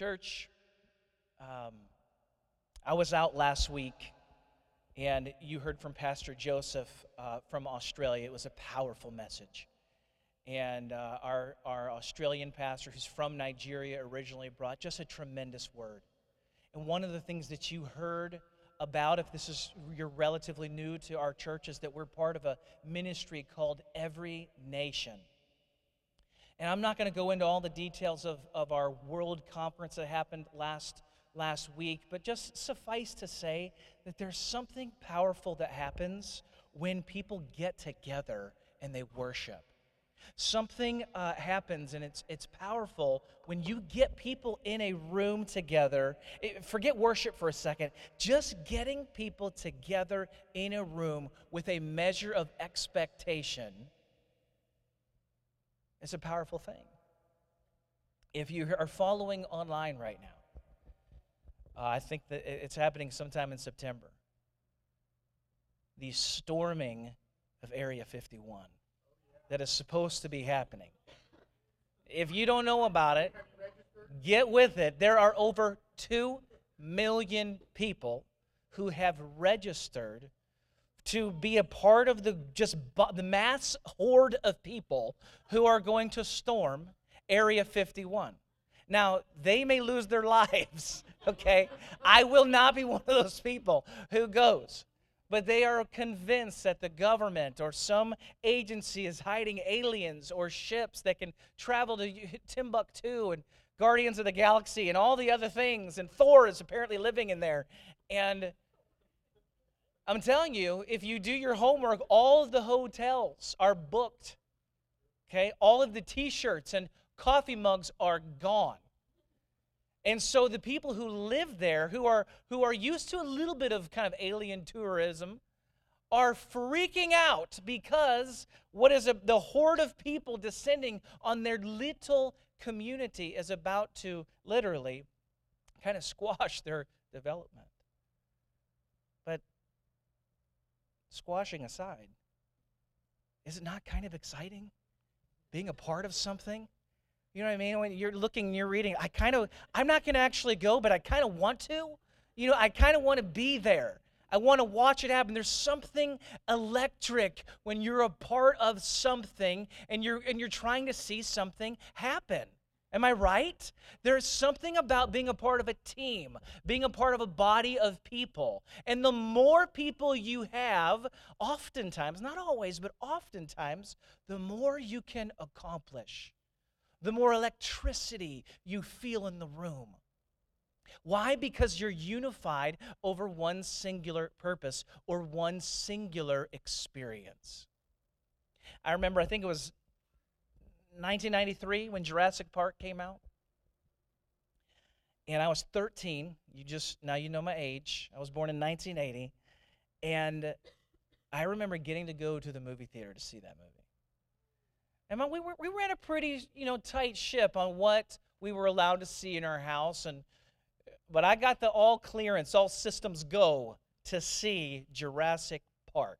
Church, um, I was out last week and you heard from Pastor Joseph uh, from Australia. It was a powerful message. And uh, our, our Australian pastor, who's from Nigeria originally, brought just a tremendous word. And one of the things that you heard about, if this is you're relatively new to our church, is that we're part of a ministry called Every Nation. And I'm not going to go into all the details of, of our world conference that happened last, last week, but just suffice to say that there's something powerful that happens when people get together and they worship. Something uh, happens, and it's, it's powerful when you get people in a room together. It, forget worship for a second. Just getting people together in a room with a measure of expectation it's a powerful thing. If you are following online right now, uh, I think that it's happening sometime in September. The storming of Area 51 that is supposed to be happening. If you don't know about it, get with it. There are over 2 million people who have registered to be a part of the just the mass horde of people who are going to storm Area 51. Now, they may lose their lives, okay? I will not be one of those people who goes. But they are convinced that the government or some agency is hiding aliens or ships that can travel to Timbuktu and Guardians of the Galaxy and all the other things. And Thor is apparently living in there. And I'm telling you, if you do your homework, all of the hotels are booked. Okay? All of the t shirts and coffee mugs are gone. And so the people who live there, who are, who are used to a little bit of kind of alien tourism, are freaking out because what is a, the horde of people descending on their little community is about to literally kind of squash their development. Squashing aside, is it not kind of exciting being a part of something? You know what I mean? When you're looking, you're reading, I kind of, I'm not going to actually go, but I kind of want to. You know, I kind of want to be there. I want to watch it happen. There's something electric when you're a part of something and you're and you're trying to see something happen. Am I right? There's something about being a part of a team, being a part of a body of people. And the more people you have, oftentimes, not always, but oftentimes, the more you can accomplish, the more electricity you feel in the room. Why? Because you're unified over one singular purpose or one singular experience. I remember, I think it was 1993 when Jurassic Park came out. And I was 13. You just, now you know my age. I was born in 1980. And I remember getting to go to the movie theater to see that movie. And we were, we ran a pretty, you know, tight ship on what we were allowed to see in our house. And, but I got the all clearance, all systems go to see Jurassic Park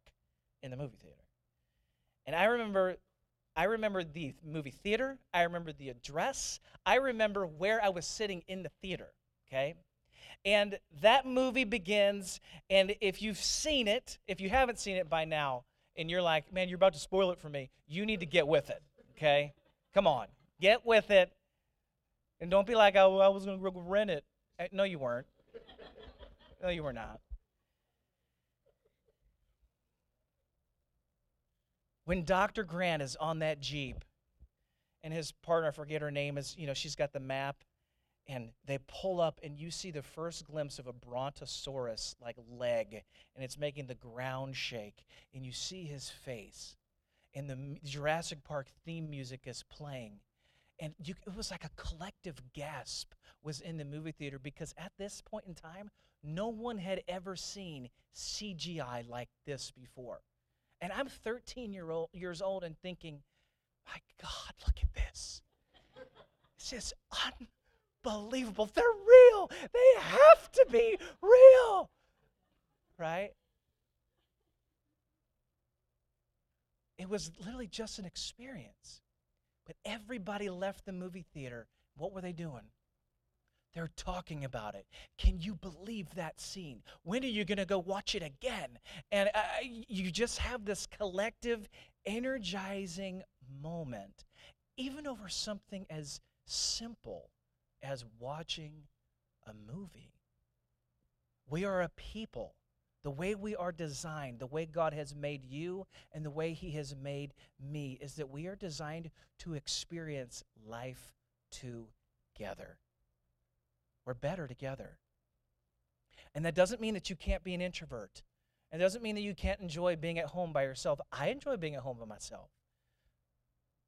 in the movie theater. And I remember I remember the movie theater. I remember the address. I remember where I was sitting in the theater, okay? And that movie begins, and if you've seen it, if you haven't seen it by now, and you're like, man, you're about to spoil it for me, you need to get with it, okay? Come on, get with it. And don't be like, oh, I was going to rent it. Eh, no, you weren't. No, you were not. When Dr. Grant is on that Jeep and his partner, I forget her name, is, you know, she's got the map and they pull up and you see the first glimpse of a brontosaurus like leg and it's making the ground shake and you see his face and the Jurassic Park theme music is playing and you, it was like a collective gasp was in the movie theater because at this point in time no one had ever seen CGI like this before and I'm 13 year old, years old and thinking, my God, look at this. It's just unbelievable. They're real. They have to be real. Right? It was literally just an experience. But everybody left the movie theater. What were they doing? They're talking about it. Can you believe that scene? When are you going to go watch it again? And uh, you just have this collective, energizing moment, even over something as simple as watching a movie. We are a people. The way we are designed, the way God has made you, and the way He has made me is that we are designed to experience life together. We're better together. And that doesn't mean that you can't be an introvert. And it doesn't mean that you can't enjoy being at home by yourself. I enjoy being at home by myself.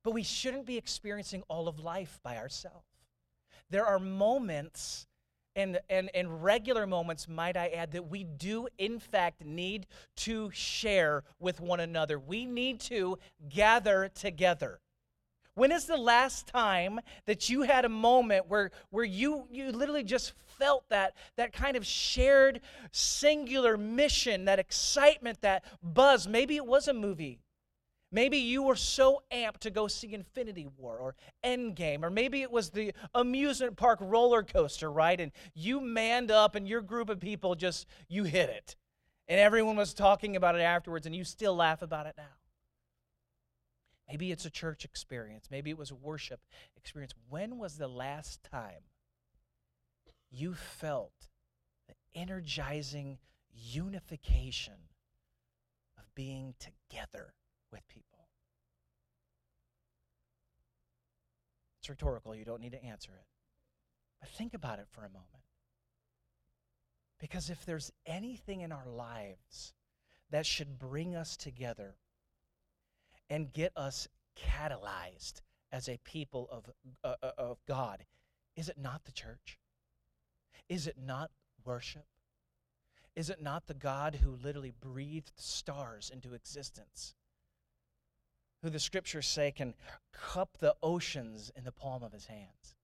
But we shouldn't be experiencing all of life by ourselves. There are moments and, and, and regular moments, might I add, that we do in fact need to share with one another. We need to gather together. When is the last time that you had a moment where, where you, you literally just felt that, that kind of shared singular mission, that excitement, that buzz? Maybe it was a movie. Maybe you were so amped to go see Infinity War or Endgame, or maybe it was the amusement park roller coaster, right? And you manned up and your group of people just, you hit it. And everyone was talking about it afterwards, and you still laugh about it now. Maybe it's a church experience. Maybe it was a worship experience. When was the last time you felt the energizing unification of being together with people? It's rhetorical. You don't need to answer it. But think about it for a moment. Because if there's anything in our lives that should bring us together, and get us catalyzed as a people of, uh, uh, of God. Is it not the church? Is it not worship? Is it not the God who literally breathed stars into existence? Who the scriptures say can cup the oceans in the palm of his hands?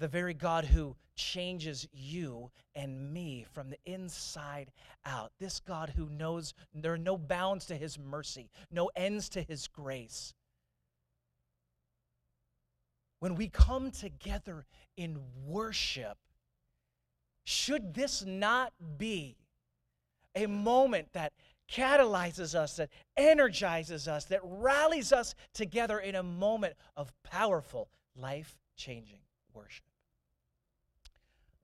The very God who changes you and me from the inside out. This God who knows there are no bounds to his mercy, no ends to his grace. When we come together in worship, should this not be a moment that catalyzes us, that energizes us, that rallies us together in a moment of powerful, life changing worship?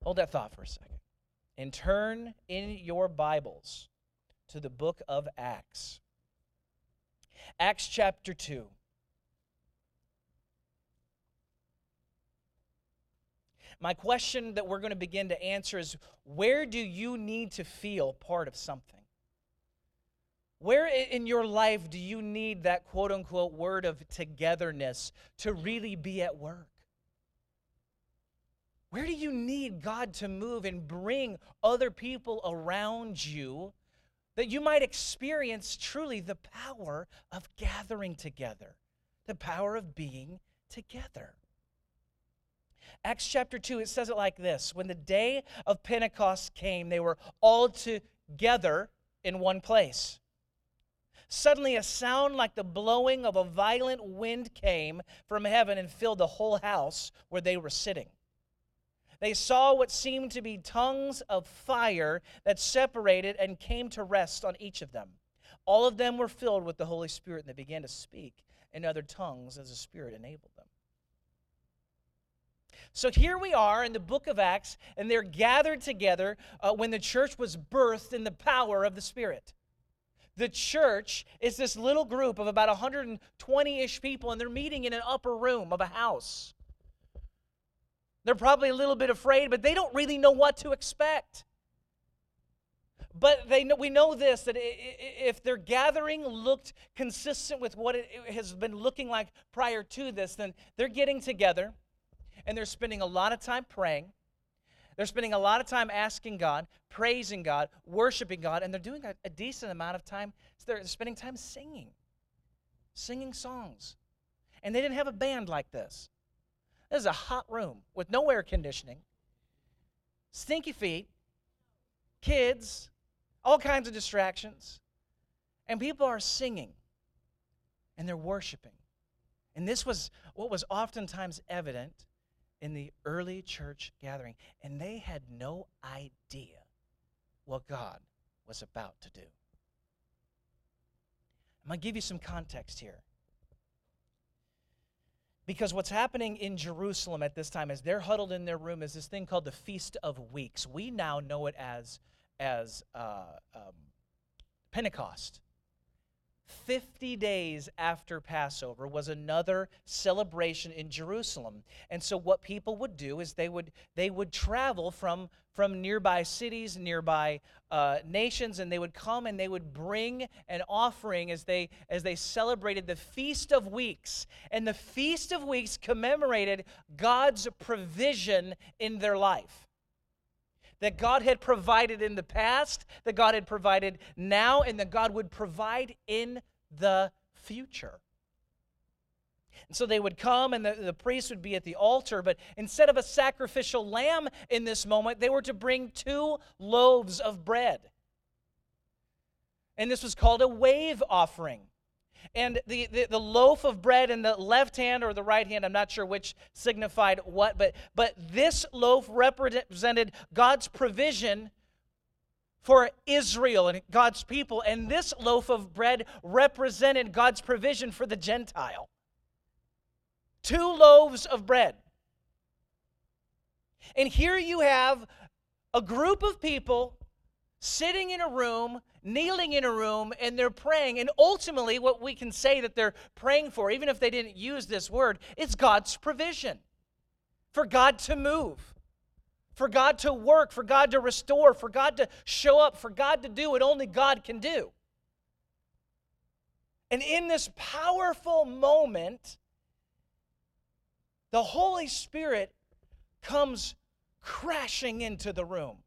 Hold that thought for a second. And turn in your Bibles to the book of Acts. Acts chapter 2. My question that we're going to begin to answer is where do you need to feel part of something? Where in your life do you need that quote unquote word of togetherness to really be at work? Where do you need God to move and bring other people around you that you might experience truly the power of gathering together, the power of being together? Acts chapter 2, it says it like this When the day of Pentecost came, they were all together in one place. Suddenly, a sound like the blowing of a violent wind came from heaven and filled the whole house where they were sitting. They saw what seemed to be tongues of fire that separated and came to rest on each of them. All of them were filled with the Holy Spirit, and they began to speak in other tongues as the Spirit enabled them. So here we are in the book of Acts, and they're gathered together uh, when the church was birthed in the power of the Spirit. The church is this little group of about 120 ish people, and they're meeting in an upper room of a house. They're probably a little bit afraid, but they don't really know what to expect. But they know, we know this that if their gathering looked consistent with what it has been looking like prior to this, then they're getting together and they're spending a lot of time praying. They're spending a lot of time asking God, praising God, worshiping God, and they're doing a, a decent amount of time. So they're spending time singing, singing songs. And they didn't have a band like this. This is a hot room with no air conditioning, stinky feet, kids, all kinds of distractions. And people are singing and they're worshiping. And this was what was oftentimes evident in the early church gathering, and they had no idea what God was about to do. I'm going to give you some context here. Because what's happening in Jerusalem at this time, is they're huddled in their room, is this thing called the Feast of Weeks. We now know it as, as uh, um, Pentecost. 50 days after Passover was another celebration in Jerusalem. And so what people would do is they would they would travel from from nearby cities, nearby uh, nations, and they would come and they would bring an offering as they as they celebrated the Feast of Weeks. And the Feast of Weeks commemorated God's provision in their life that God had provided in the past, that God had provided now, and that God would provide in the future. And so they would come, and the, the priest would be at the altar, but instead of a sacrificial lamb in this moment, they were to bring two loaves of bread. And this was called a wave offering and the, the, the, loaf of bread in the left hand or the right hand, I'm not sure which signified what, but, but this loaf represented God's provision for Israel and God's people, and this loaf of bread represented God's provision for the Gentile. Two loaves of bread. And here you have a group of people sitting in a room kneeling in a room and they're praying. And ultimately, what we can say that they're praying for, even if they didn't use this word, is God's provision for God to move, for God to work, for God to restore, for God to show up, for God to do what only God can do. And in this powerful moment, the Holy Spirit comes crashing into the room.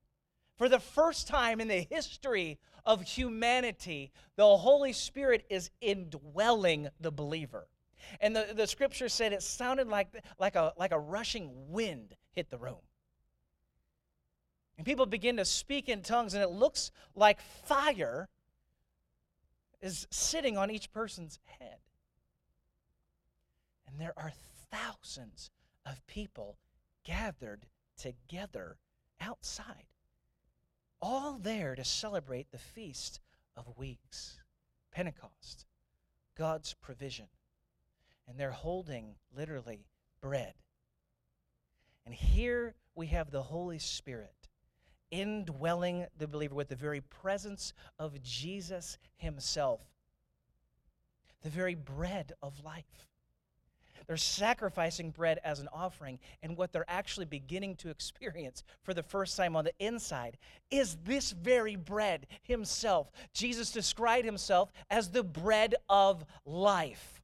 For the first time in the history of humanity, the Holy Spirit is indwelling the believer. And the, the scripture said it sounded like, like, a, like a rushing wind hit the room. And people begin to speak in tongues, and it looks like fire is sitting on each person's head. And there are thousands of people gathered together outside all there to celebrate the Feast of Weeks, Pentecost, God's provision. And they're holding literally bread. And here we have the Holy Spirit indwelling the believer with the very presence of Jesus Himself, the very bread of life. They're sacrificing bread as an offering. And what they're actually beginning to experience for the first time on the inside is this very bread himself. Jesus described himself as the bread of life.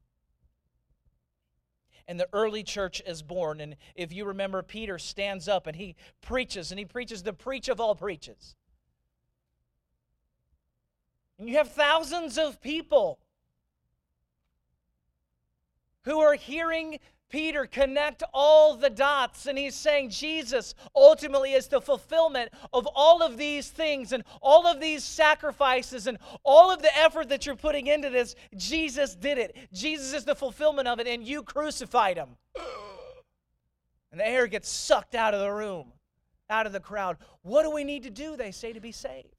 And the early church is born. And if you remember, Peter stands up and he preaches, and he preaches the preach of all preaches. And you have thousands of people who are hearing Peter connect all the dots, and he's saying Jesus ultimately is the fulfillment of all of these things and all of these sacrifices and all of the effort that you're putting into this. Jesus did it. Jesus is the fulfillment of it, and you crucified him. And the air gets sucked out of the room, out of the crowd. What do we need to do, they say, to be saved?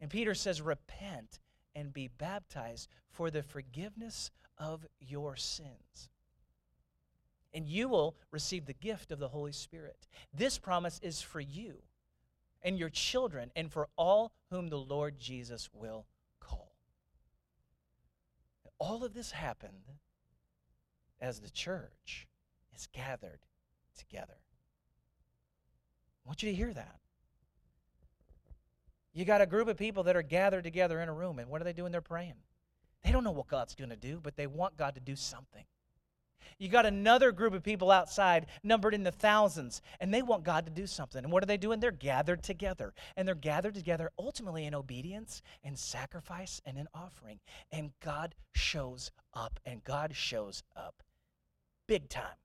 And Peter says, Repent and be baptized for the forgiveness of your sins. And you will receive the gift of the Holy Spirit. This promise is for you and your children and for all whom the Lord Jesus will call. All of this happened as the church is gathered together. I want you to hear that. You got a group of people that are gathered together in a room, and what are they doing? They're praying. They don't know what God's going to do, but they want God to do something. You got another group of people outside, numbered in the thousands, and they want God to do something. And what are they doing? They're gathered together. And they're gathered together ultimately in obedience and sacrifice and in offering. And God shows up, and God shows up big time.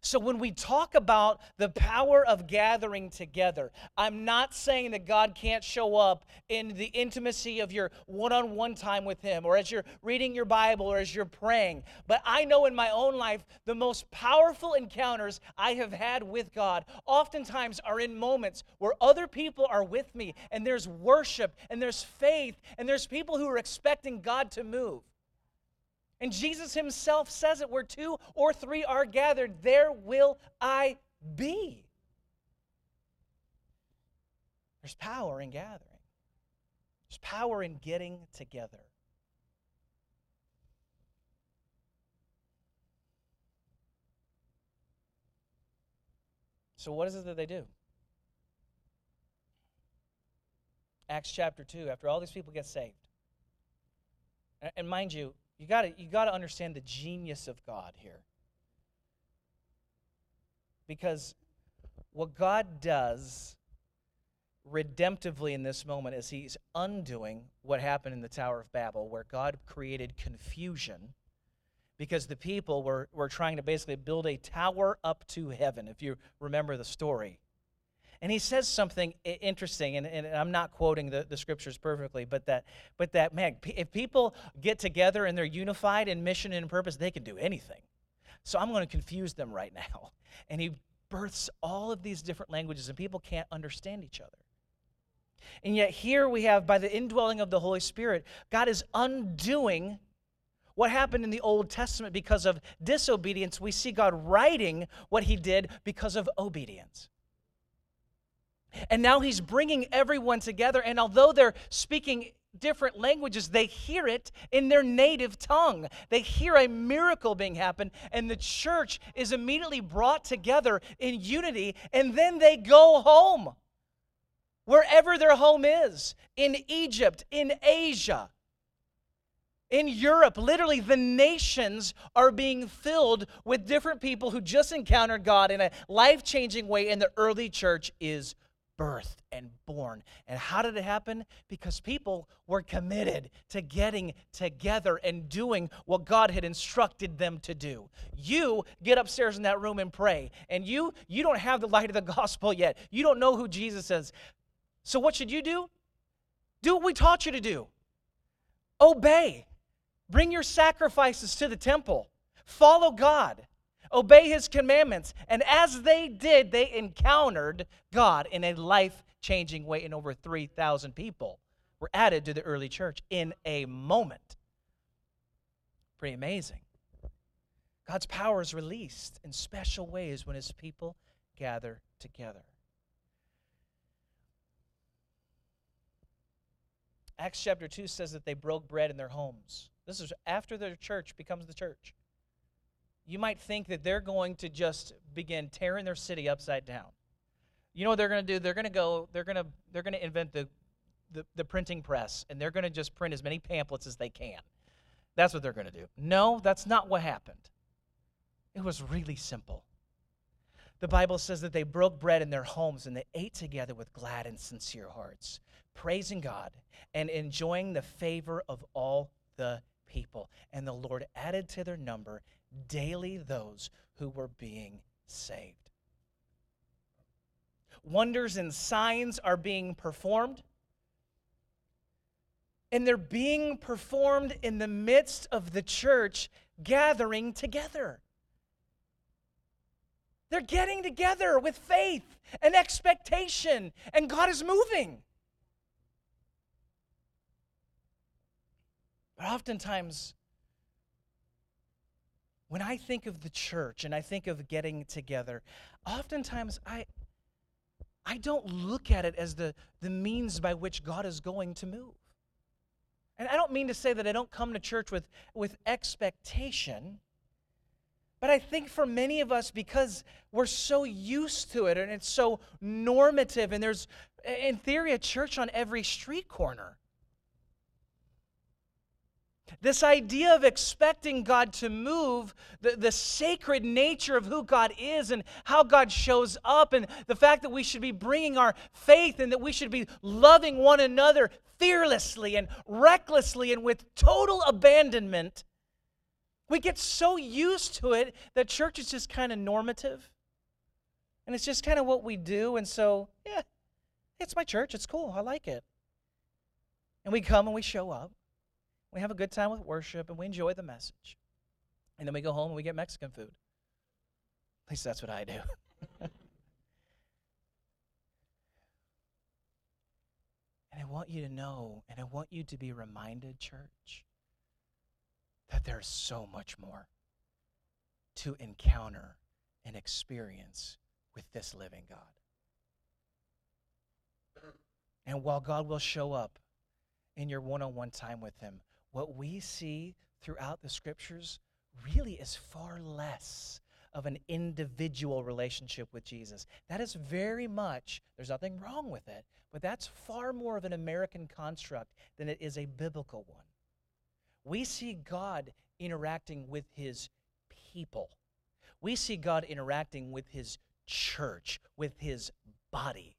So, when we talk about the power of gathering together, I'm not saying that God can't show up in the intimacy of your one on one time with Him, or as you're reading your Bible, or as you're praying. But I know in my own life, the most powerful encounters I have had with God oftentimes are in moments where other people are with me, and there's worship, and there's faith, and there's people who are expecting God to move. And Jesus himself says it where two or three are gathered, there will I be. There's power in gathering, there's power in getting together. So, what is it that they do? Acts chapter 2, after all these people get saved. And mind you, you got you got to understand the genius of God here. Because what God does redemptively in this moment is he's undoing what happened in the Tower of Babel, where God created confusion because the people were, were trying to basically build a tower up to heaven, if you remember the story. And he says something interesting, and, and I'm not quoting the, the scriptures perfectly, but that, but that, man, if people get together and they're unified in mission and purpose, they can do anything. So I'm going to confuse them right now. And he births all of these different languages, and people can't understand each other. And yet, here we have, by the indwelling of the Holy Spirit, God is undoing what happened in the Old Testament because of disobedience. We see God righting what he did because of obedience. And now he's bringing everyone together. And although they're speaking different languages, they hear it in their native tongue. They hear a miracle being happened, and the church is immediately brought together in unity, and then they go home. Wherever their home is, in Egypt, in Asia, in Europe, literally the nations are being filled with different people who just encountered God in a life changing way, and the early church is birthed and born. And how did it happen? Because people were committed to getting together and doing what God had instructed them to do. You get upstairs in that room and pray. And you you don't have the light of the gospel yet. You don't know who Jesus is. So what should you do? Do what we taught you to do. Obey. Bring your sacrifices to the temple. Follow God obey his commandments. And as they did, they encountered God in a life changing way, and over 3,000 people were added to the early church in a moment. Pretty amazing. God's power is released in special ways when his people gather together. Acts chapter 2 says that they broke bread in their homes. This is after the church becomes the church you might think that they're going to just begin tearing their city upside down. You know what they're going to do? They're going to go, they're going to they're going to invent the, the, the printing press and they're going to just print as many pamphlets as they can. That's what they're going to do. No, that's not what happened. It was really simple. The Bible says that they broke bread in their homes and they ate together with glad and sincere hearts, praising God and enjoying the favor of all the people. And the Lord added to their number daily those who were being saved. Wonders and signs are being performed, and they're being performed in the midst of the church gathering together. They're getting together with faith and expectation, and God is moving. But oftentimes, when I think of the church and I think of getting together, oftentimes I, I don't look at it as the, the means by which God is going to move. And I don't mean to say that I don't come to church with, with expectation, but I think for many of us, because we're so used to it and it's so normative, and there's, in theory, a church on every street corner. This idea of expecting God to move, the, the sacred nature of who God is and how God shows up, and the fact that we should be bringing our faith and that we should be loving one another fearlessly and recklessly and with total abandonment. We get so used to it that church is just kind of normative. And it's just kind of what we do. And so, yeah, it's my church. It's cool. I like it. And we come and we show up. We have a good time with worship and we enjoy the message. And then we go home and we get Mexican food. At least that's what I do. and I want you to know, and I want you to be reminded, church, that there's so much more to encounter and experience with this living God. And while God will show up in your one on one time with Him, what we see throughout the scriptures really is far less of an individual relationship with Jesus. That is very much, there's nothing wrong with it, but that's far more of an American construct than it is a biblical one. We see God interacting with his people. We see God interacting with his church, with his body.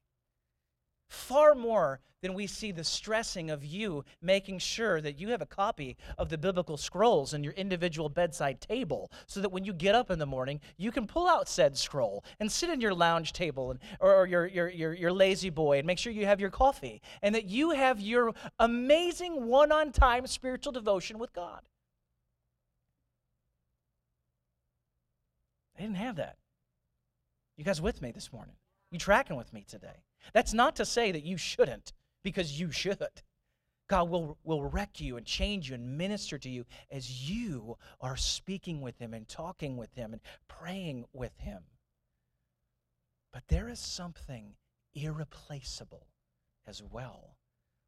Far more than we see the stressing of you making sure that you have a copy of the biblical scrolls in your individual bedside table so that when you get up in the morning, you can pull out said scroll and sit in your lounge table and, or, or your, your, your, your lazy boy and make sure you have your coffee and that you have your amazing one on time spiritual devotion with God. I didn't have that. You guys with me this morning? You tracking with me today? That's not to say that you shouldn't, because you should. God will, will wreck you and change you and minister to you as you are speaking with Him and talking with Him and praying with Him. But there is something irreplaceable as well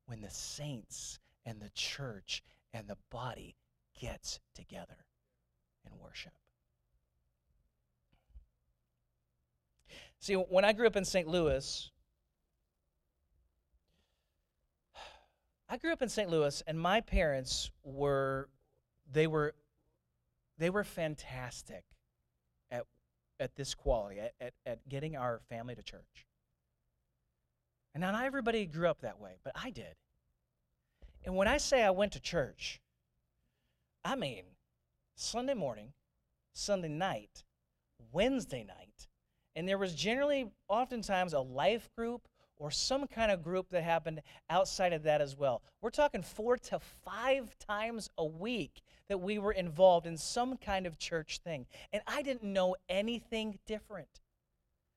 when the saints and the church and the body gets together in worship. See, when I grew up in St. Louis, I grew up in St. Louis, and my parents were they were they were fantastic at at this quality at, at, at getting our family to church. And not everybody grew up that way, but I did. And when I say I went to church, I mean Sunday morning, Sunday night, Wednesday night, and there was generally oftentimes a life group or some kind of group that happened outside of that as well. We're talking four to five times a week that we were involved in some kind of church thing. And I didn't know anything different.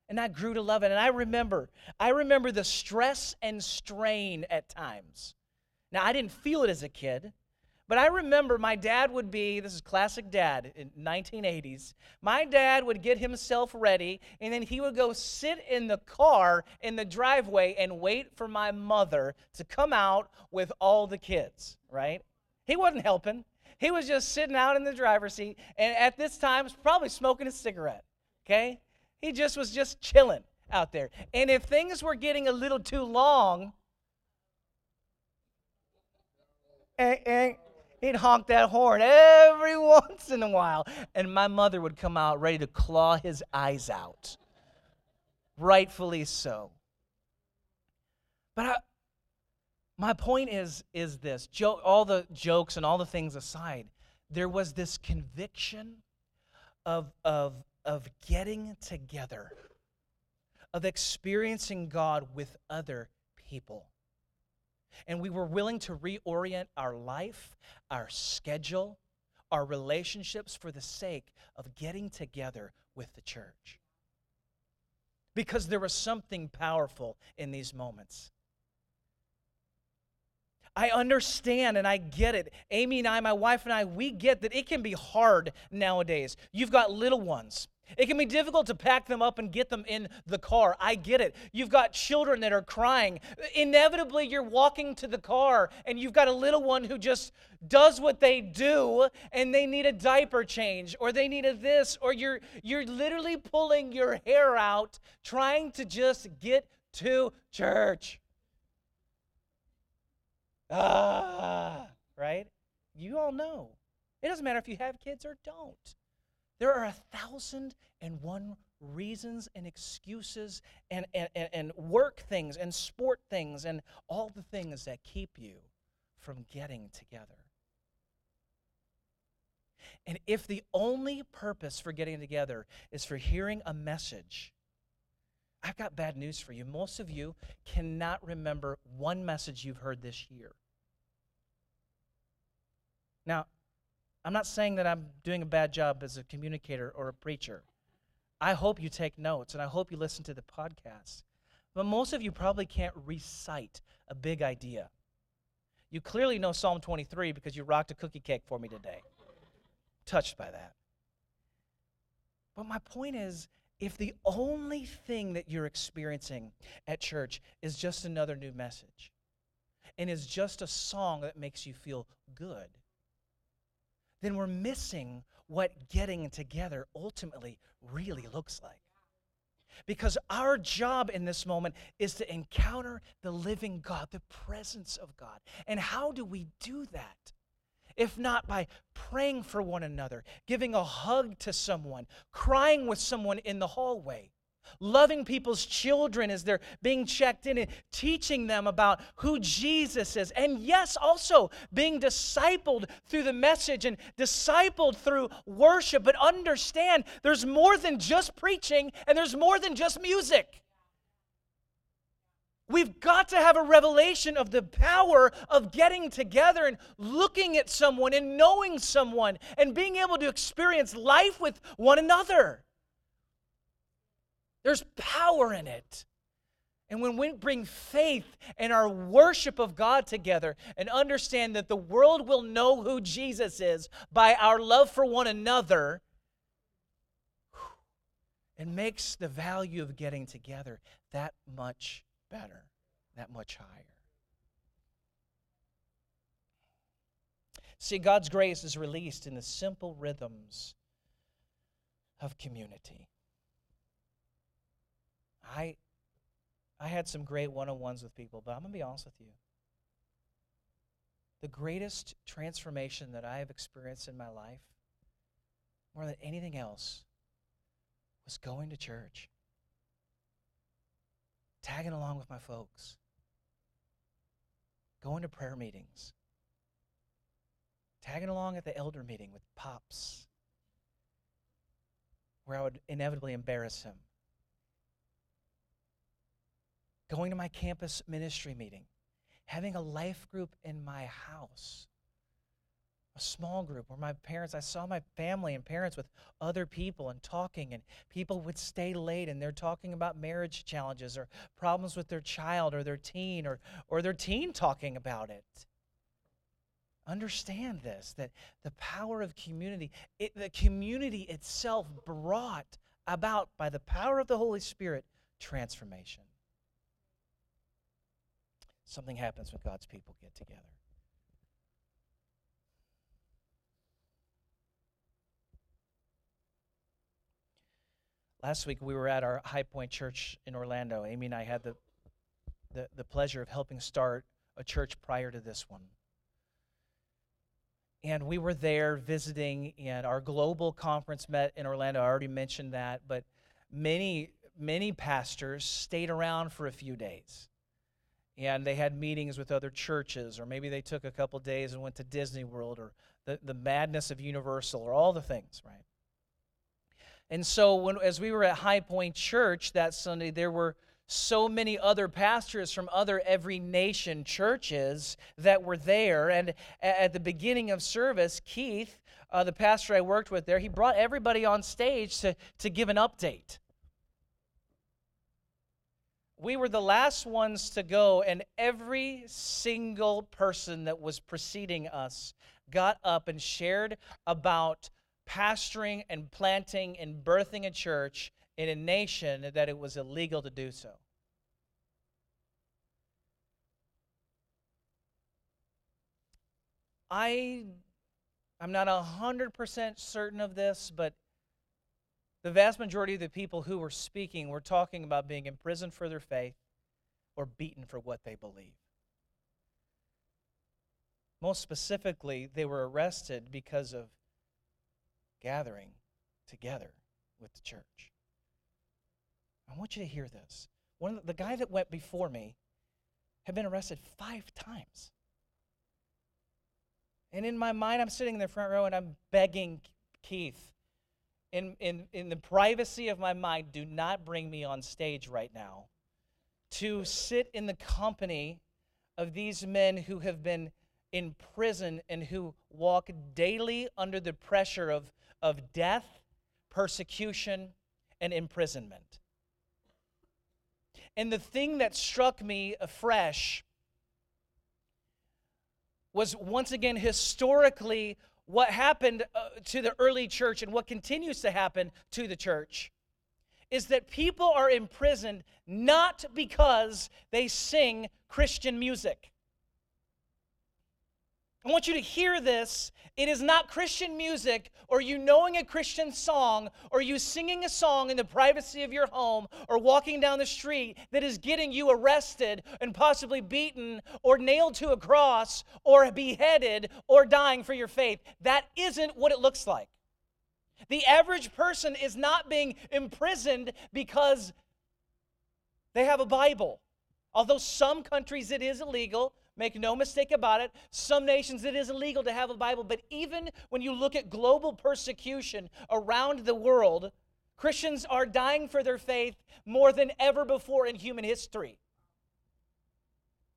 And I grew to love it. And I remember, I remember the stress and strain at times. Now, I didn't feel it as a kid. But I remember my dad would be, this is classic dad in 1980s. My dad would get himself ready and then he would go sit in the car in the driveway and wait for my mother to come out with all the kids, right? He wasn't helping. He was just sitting out in the driver's seat and at this time was probably smoking a cigarette, okay? He just was just chilling out there. And if things were getting a little too long, eh, eh, He'd honk that horn every once in a while. And my mother would come out ready to claw his eyes out. Rightfully so. But I, my point is, is this jo- all the jokes and all the things aside, there was this conviction of, of, of getting together, of experiencing God with other people and we were willing to reorient our life, our schedule, our relationships for the sake of getting together with the church. Because there was something powerful in these moments. I understand and I get it. Amy and I, my wife and I, we get that it can be hard nowadays. You've got little ones. It can be difficult to pack them up and get them in the car. I get it. You've got children that are crying. Inevitably, you're walking to the car and you've got a little one who just does what they do and they need a diaper change or they need a this or you're you're literally pulling your hair out trying to just get to church. Ah, right? You all know. It doesn't matter if you have kids or don't. There are a thousand and one reasons and excuses and, and, and work things and sport things and all the things that keep you from getting together. And if the only purpose for getting together is for hearing a message, I've got bad news for you. Most of you cannot remember one message you've heard this year. Now, I'm not saying that I'm doing a bad job as a communicator or a preacher. I hope you take notes and I hope you listen to the podcast. But most of you probably can't recite a big idea. You clearly know Psalm 23 because you rocked a cookie cake for me today. Touched by that. But my point is if the only thing that you're experiencing at church is just another new message and is just a song that makes you feel good, then we're missing what getting together ultimately really looks like. Because our job in this moment is to encounter the living God, the presence of God. And how do we do that? If not by praying for one another, giving a hug to someone, crying with someone in the hallway, loving people's children as they're being checked in and teaching them about who Jesus is. And yes, also being discipled through the message and discipled through worship. But understand there's more than just preaching and there's more than just music. We've got to have a revelation of the power of getting together and looking at someone and knowing someone and being able to experience life with one another. There's power in it. And when we bring faith and our worship of God together and understand that the world will know who Jesus is by our love for one another, it makes the value of getting together that much better, that much higher. See, God's grace is released in the simple rhythms of community. I I had some great one-on-ones with people, but I'm going to be honest with you. The greatest transformation that I have experienced in my life, more than anything else, was going to church. Tagging along with my folks. Going to prayer meetings. Tagging along at the elder meeting with Pops, where I would inevitably embarrass him going to my campus ministry meeting, having a life group in my house, a small group where my parents, I saw my family and parents with other people and talking, and people would stay late and they're talking about marriage challenges or problems with their child or their teen or, or their teen talking about it. Understand this that the power of community, it, the community itself brought about by the power of the Holy Spirit transformation something happens when God's people get together. Last week we were at our High Point Church in Orlando. Amy and I had the, the, the pleasure of helping start a church prior to this one. And we were there visiting, and our global conference met in Orlando. I already mentioned that, but many, many pastors stayed around for a few days and they had meetings with other churches, or maybe they took a couple days and went to Disney World, or the, the madness of Universal, or all the things, right? And so, when, as we were at High Point Church that Sunday, there were so many other pastors from other every nation churches that were there. And at the beginning of service, Keith, uh, the pastor I worked with there, he brought everybody on stage to, to give an update we were the last ones to go, and every single person that was preceding us got up and shared about pastoring and planting and birthing a church in a nation that it was illegal to do so. I I'm not 100% certain of this, but the vast majority of the people who were speaking were talking about being imprisoned for their faith or beaten for what they believe. Most specifically, they were arrested because of gathering together with the church. I want you to hear this. One the, the guy that went before me had been arrested five times. And in my mind, I'm sitting in the front row and I'm begging Keith, in, in, in the privacy of my mind, do not bring me on stage right now to sit in the company of these men who have been in prison and who walk daily under the pressure of, of death, persecution, and imprisonment. And the thing that struck me afresh was once again historically what happened uh, to the early church and what continues to happen to the church is that people are imprisoned not because they sing Christian music. I want you to hear this. It is not Christian music or you knowing a Christian song or you singing a song in the privacy of your home or walking down the street that is getting you arrested and possibly beaten or nailed to a cross or beheaded or dying for your faith. That isn't what it looks like. The average person is not being imprisoned because they have a Bible. Although some countries it is illegal, Make no mistake about it. Some nations it is illegal to have a Bible, but even when you look at global persecution around the world, Christians are dying for their faith more than ever before in human history.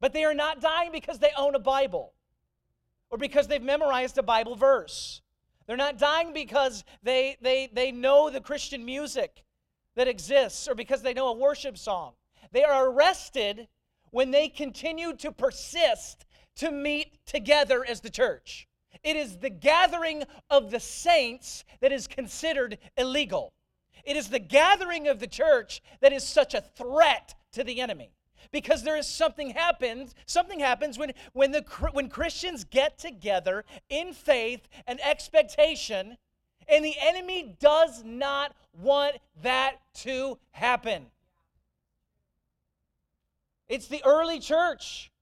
But they are not dying because they own a Bible or because they've memorized a Bible verse. They're not dying because they, they, they know the Christian music that exists or because they know a worship song. They are arrested when they continue to persist to meet together as the church. It is the gathering of the saints that is considered illegal. It is the gathering of the church that is such a threat to the enemy. Because there is something happens, something happens when, when, the, when Christians get together in faith and expectation, and the enemy does not want that to happen. It's the early church.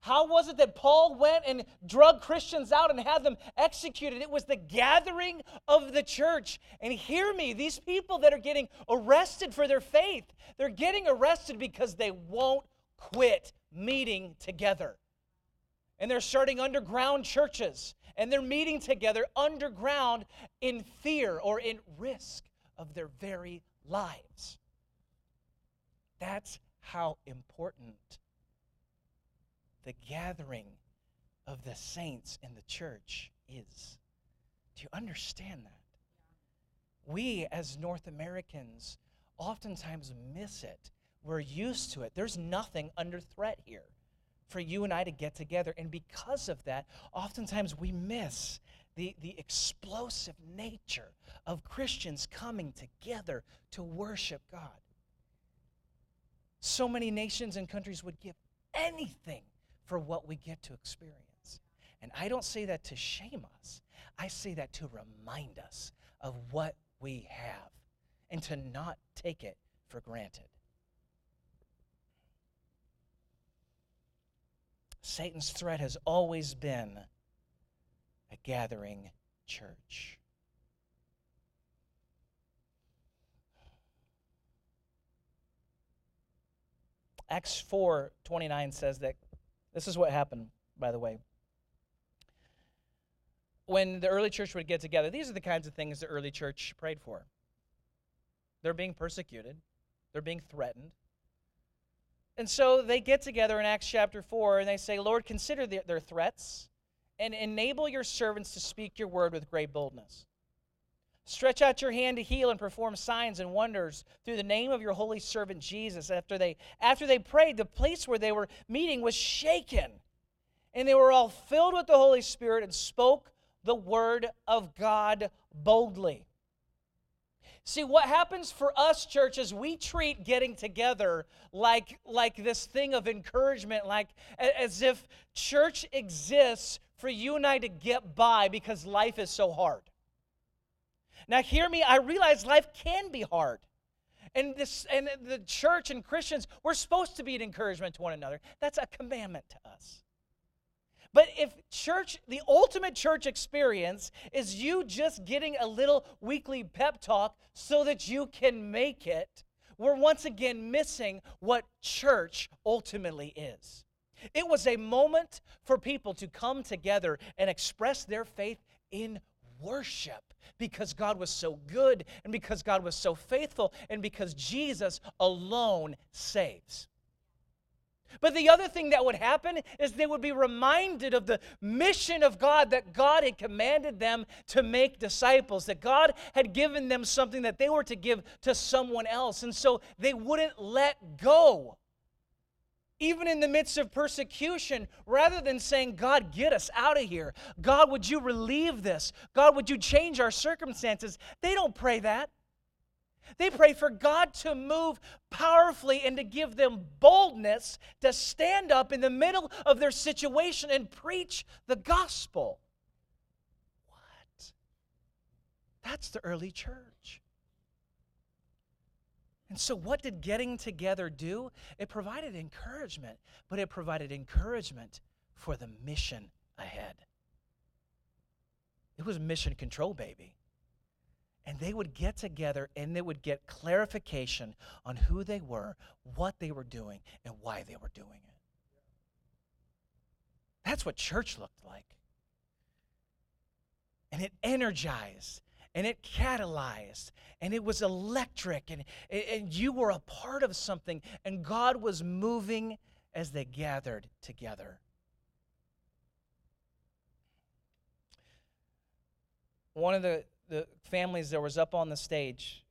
How was it that Paul went and drug Christians out and had them executed? It was the gathering of the church. And hear me, these people that are getting arrested for their faith, they're getting arrested because they won't quit meeting together. And they're starting underground churches, and they're meeting together underground in fear or in risk of their very lives. That's how important the gathering of the saints in the church is. Do you understand that? We, as North Americans, oftentimes miss it. We're used to it. There's nothing under threat here for you and I to get together. And because of that, oftentimes we miss the, the explosive nature of Christians coming together to worship God. So many nations and countries would give anything for what we get to experience. And I don't say that to shame us, I say that to remind us of what we have and to not take it for granted. Satan's threat has always been a gathering church. Acts 4 29 says that this is what happened, by the way. When the early church would get together, these are the kinds of things the early church prayed for. They're being persecuted, they're being threatened. And so they get together in Acts chapter 4 and they say, Lord, consider the, their threats and enable your servants to speak your word with great boldness. Stretch out your hand to heal and perform signs and wonders through the name of your holy servant Jesus. After they, after they prayed, the place where they were meeting was shaken. And they were all filled with the Holy Spirit and spoke the word of God boldly. See, what happens for us, church, is we treat getting together like, like this thing of encouragement, like as if church exists for you and I to get by because life is so hard. Now, hear me, I realize life can be hard. And, this, and the church and Christians, we're supposed to be an encouragement to one another. That's a commandment to us. But if church, the ultimate church experience is you just getting a little weekly pep talk so that you can make it, we're once again missing what church ultimately is. It was a moment for people to come together and express their faith in worship because God was so good and because God was so faithful and because Jesus alone saves. But the other thing that would happen is they would be reminded of the mission of God that God had commanded them to make disciples, that God had given them something that they were to give to someone else. And so they wouldn't let go even in the midst of persecution, rather than saying, God, get us out of here. God, would you relieve this? God, would you change our circumstances? They don't pray that. They pray for God to move powerfully and to give them boldness to stand up in the middle of their situation and preach the gospel. What? That's the early church. And so, what did getting together do? It provided encouragement, but it provided encouragement for the mission ahead. It was mission control, baby. And they would get together and they would get clarification on who they were, what they were doing, and why they were doing it. That's what church looked like. And it energized and it catalyzed and it was electric and, and you were a part of something and God was moving as they gathered together. One of the, the families that was up on the stage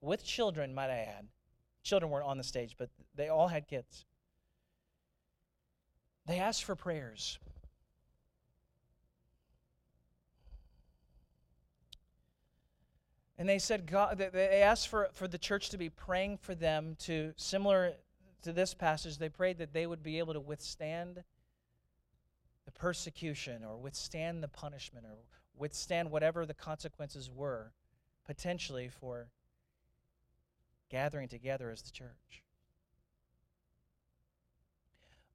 with children, might I add, children weren't on the stage, but they all had kids. They asked for prayers. And they said, God, they asked for, for the church to be praying for them to, similar to this passage, they prayed that they would be able to withstand the persecution or withstand the punishment or withstand whatever the consequences were potentially for gathering together as the church.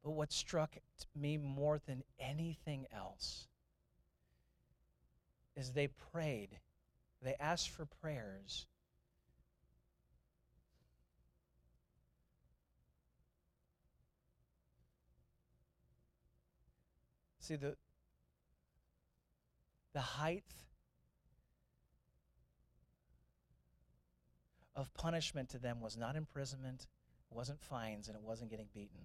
But what struck me more than anything else is they prayed they asked for prayers. See, the, the height of punishment to them was not imprisonment, it wasn't fines, and it wasn't getting beaten.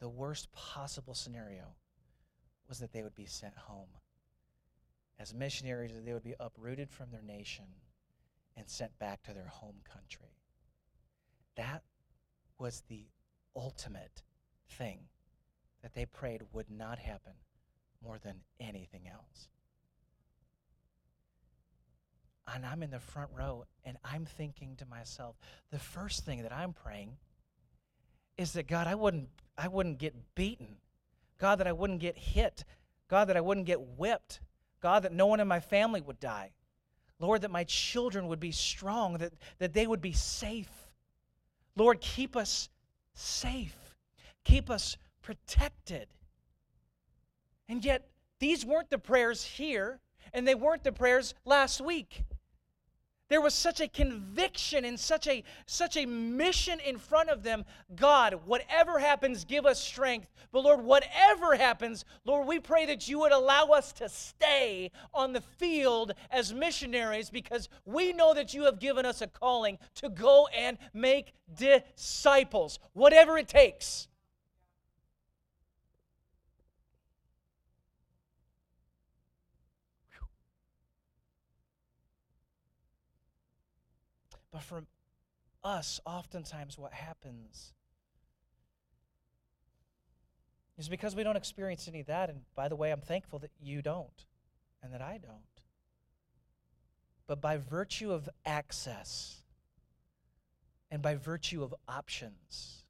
The worst possible scenario was that they would be sent home as missionaries that they would be uprooted from their nation and sent back to their home country. That was the ultimate thing that they prayed would not happen more than anything else. And I'm in the front row and I'm thinking to myself, the first thing that I'm praying is that God, I wouldn't I wouldn't get beaten. God, that I wouldn't get hit. God, that I wouldn't get whipped. God, that no one in my family would die. Lord, that my children would be strong, that, that they would be safe. Lord, keep us safe, keep us protected. And yet, these weren't the prayers here, and they weren't the prayers last week. There was such a conviction and such a such a mission in front of them. God, whatever happens, give us strength. But Lord, whatever happens, Lord, we pray that you would allow us to stay on the field as missionaries because we know that you have given us a calling to go and make disciples, whatever it takes. But for us, oftentimes what happens is because we don't experience any of that. And by the way, I'm thankful that you don't and that I don't. But by virtue of access and by virtue of options,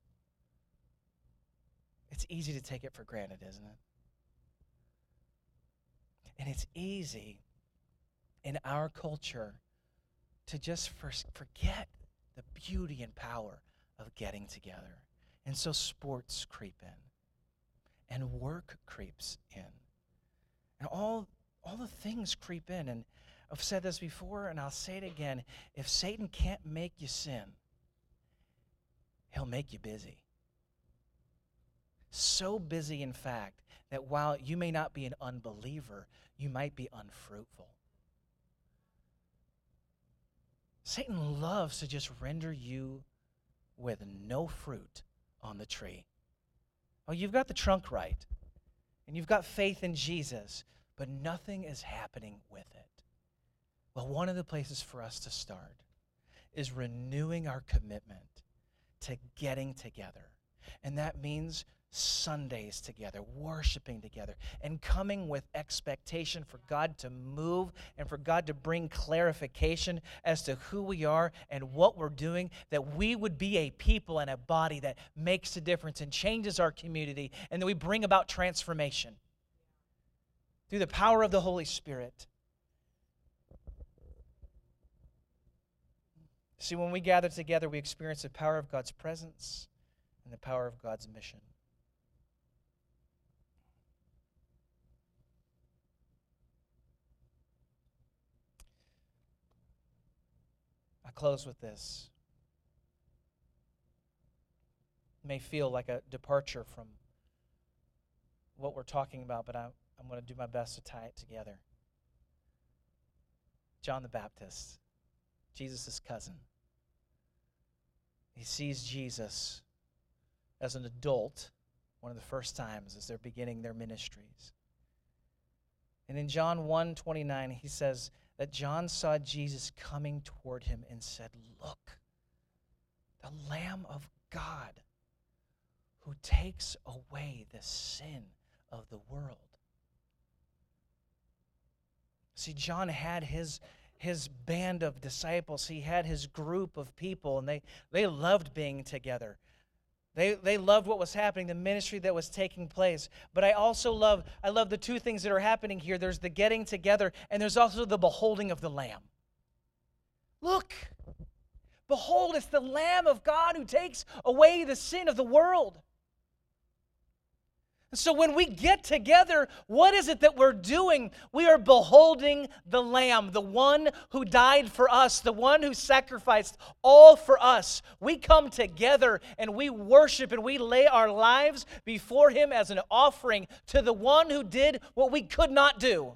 it's easy to take it for granted, isn't it? And it's easy in our culture to just first forget the beauty and power of getting together. And so sports creep in, and work creeps in, and all, all the things creep in. And I've said this before, and I'll say it again. If Satan can't make you sin, he'll make you busy. so busy, in fact, that while you may not be an unbeliever, you might be unfruitful. Satan loves to just render you with no fruit on the tree. Oh, you've got the trunk right, and you've got faith in Jesus, but nothing is happening with it. Well, one of the places for us to start is renewing our commitment to getting together. And that means Sundays together, worshiping together, and coming with expectation for God to move and for God to bring clarification as to who we are and what we're doing, that we would be a people and a body that makes a difference and changes our community, and that we bring about transformation through the power of the Holy Spirit. See, when we gather together, we experience the power of God's presence and the power of God's mission. Close with this. It may feel like a departure from what we're talking about, but I, I'm going to do my best to tie it together. John the Baptist, Jesus' cousin. He sees Jesus as an adult, one of the first times as they're beginning their ministries. And in John 1 29, he says that John saw Jesus coming toward him and said, Look, the Lamb of God who takes away the sin of the world. See, John had his, his band of disciples, he had his group of people, and they, they loved being together. They, they loved what was happening, the ministry that was taking place. But I also love, I love the two things that are happening here. There's the getting together, and there's also the beholding of the Lamb. Look, behold, it's the Lamb of God who takes away the sin of the world. So when we get together, what is it that we're doing? We are beholding the Lamb, the one who died for us, the one who sacrificed all for us. We come together and we worship and we lay our lives before Him as an offering to the one who did what we could not do,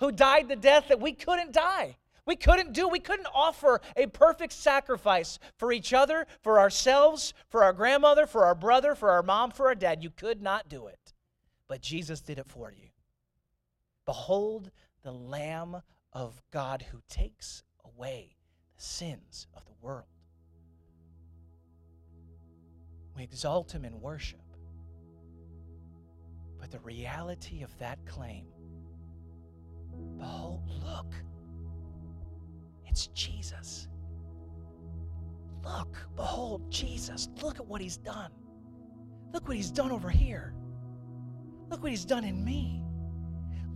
who died the death that we couldn't die. We couldn't do, we couldn't offer a perfect sacrifice for each other, for ourselves, for our grandmother, for our brother, for our mom, for our dad. You could not do it but Jesus did it for you. Behold the Lamb of God who takes away the sins of the world. We exalt him in worship. But the reality of that claim behold, look, it's Jesus. Look, behold, Jesus. Look at what he's done. Look what he's done over here. Look what he's done in me.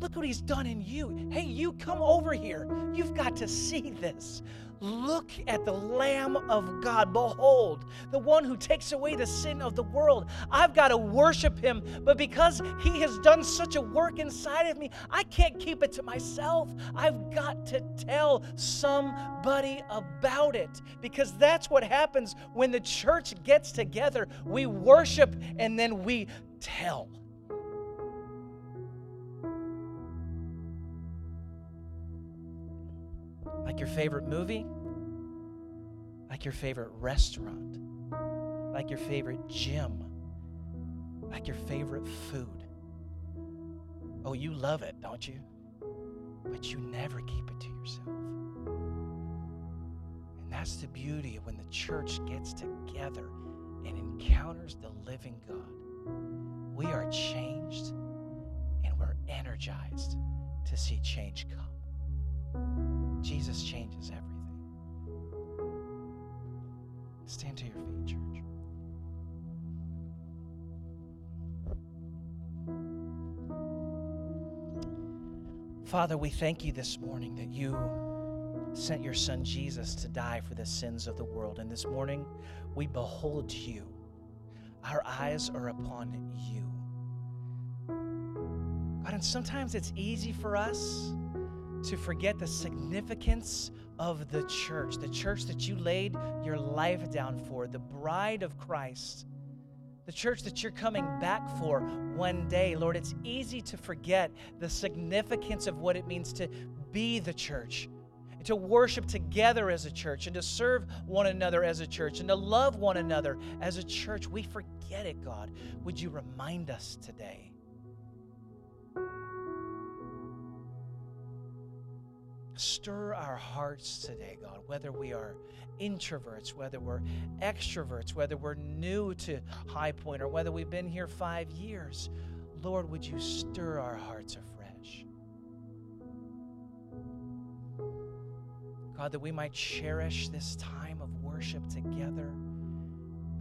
Look what he's done in you. Hey, you come over here. You've got to see this. Look at the Lamb of God. Behold, the one who takes away the sin of the world. I've got to worship him, but because he has done such a work inside of me, I can't keep it to myself. I've got to tell somebody about it because that's what happens when the church gets together. We worship and then we tell. Like your favorite movie? Like your favorite restaurant? Like your favorite gym? Like your favorite food? Oh, you love it, don't you? But you never keep it to yourself. And that's the beauty of when the church gets together and encounters the living God. We are changed and we're energized to see change come. Jesus changes everything. Stand to your feet, church. Father, we thank you this morning that you sent your son Jesus to die for the sins of the world. And this morning, we behold you. Our eyes are upon you. God, and sometimes it's easy for us to forget the significance of the church, the church that you laid your life down for, the bride of Christ. the church that you're coming back for one day. Lord, it's easy to forget the significance of what it means to be the church, to worship together as a church, and to serve one another as a church, and to love one another as a church. We forget it, God. Would you remind us today? Stir our hearts today, God, whether we are introverts, whether we're extroverts, whether we're new to High Point, or whether we've been here five years. Lord, would you stir our hearts afresh? God, that we might cherish this time of worship together.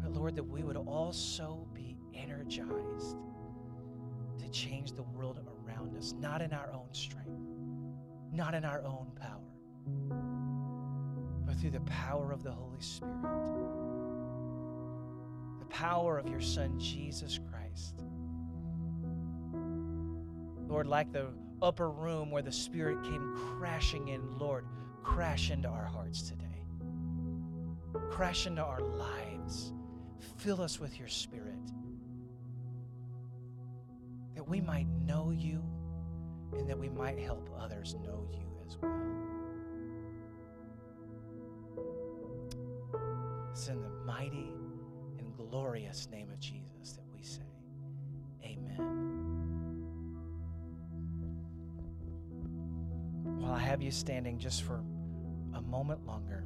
But Lord, that we would also be energized to change the world around us, not in our own strength not in our own power, but through the power of the Holy Spirit, the power of your Son, Jesus Christ. Lord, like the upper room where the Spirit came crashing in, Lord, crash into our hearts today. Crash into our lives. Fill us with your Spirit that we might know you and that we might help others know you as well. It's in the mighty and glorious name of Jesus that we say, Amen. While I have you standing just for a moment longer,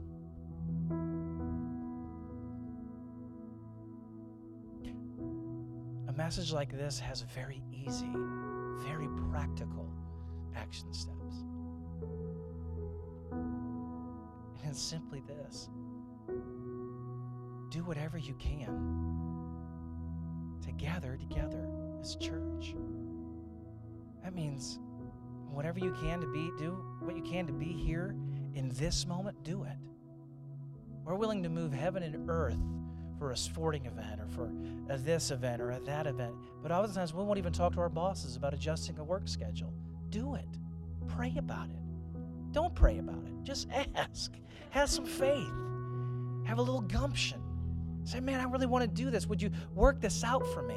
a message like this has very easy, very practical action steps. And it's simply this do whatever you can to gather together as church. That means whatever you can to be, do what you can to be here in this moment, do it. We're willing to move heaven and earth for a sporting event or for a this event or that event. But oftentimes we won't even talk to our bosses about adjusting a work schedule do it. Pray about it. Don't pray about it. Just ask. Have some faith. Have a little gumption. Say, man, I really want to do this. Would you work this out for me?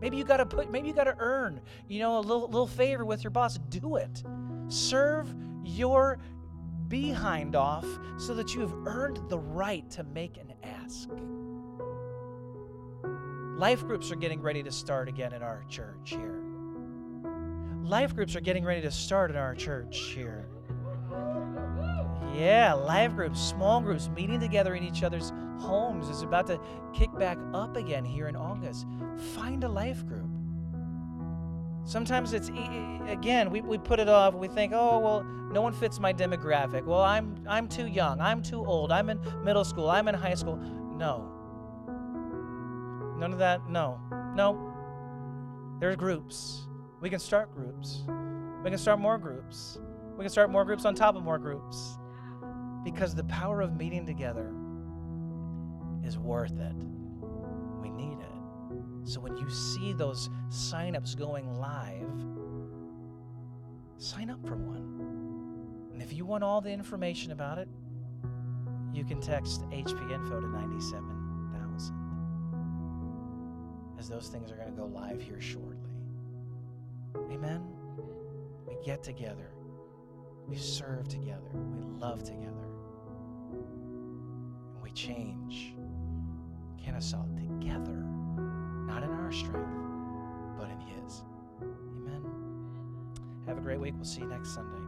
Maybe you gotta put, maybe you gotta earn, you know, a little little favor with your boss. Do it. Serve your behind off so that you have earned the right to make an ask. Life groups are getting ready to start again in our church here. Life groups are getting ready to start in our church here. Yeah, life groups, small groups, meeting together in each other's homes is about to kick back up again here in August. Find a life group. Sometimes it's again, we, we put it off. We think, oh well, no one fits my demographic. Well, I'm I'm too young. I'm too old. I'm in middle school. I'm in high school. No. None of that. No. No. There are groups. We can start groups. We can start more groups. We can start more groups on top of more groups. Because the power of meeting together is worth it. We need it. So when you see those signups going live, sign up for one. And if you want all the information about it, you can text HP info to 97,000 as those things are going to go live here shortly. Amen? We get together. We serve together. We love together. And we change Kennesaw together, not in our strength, but in His. Amen. Have a great week. We'll see you next Sunday.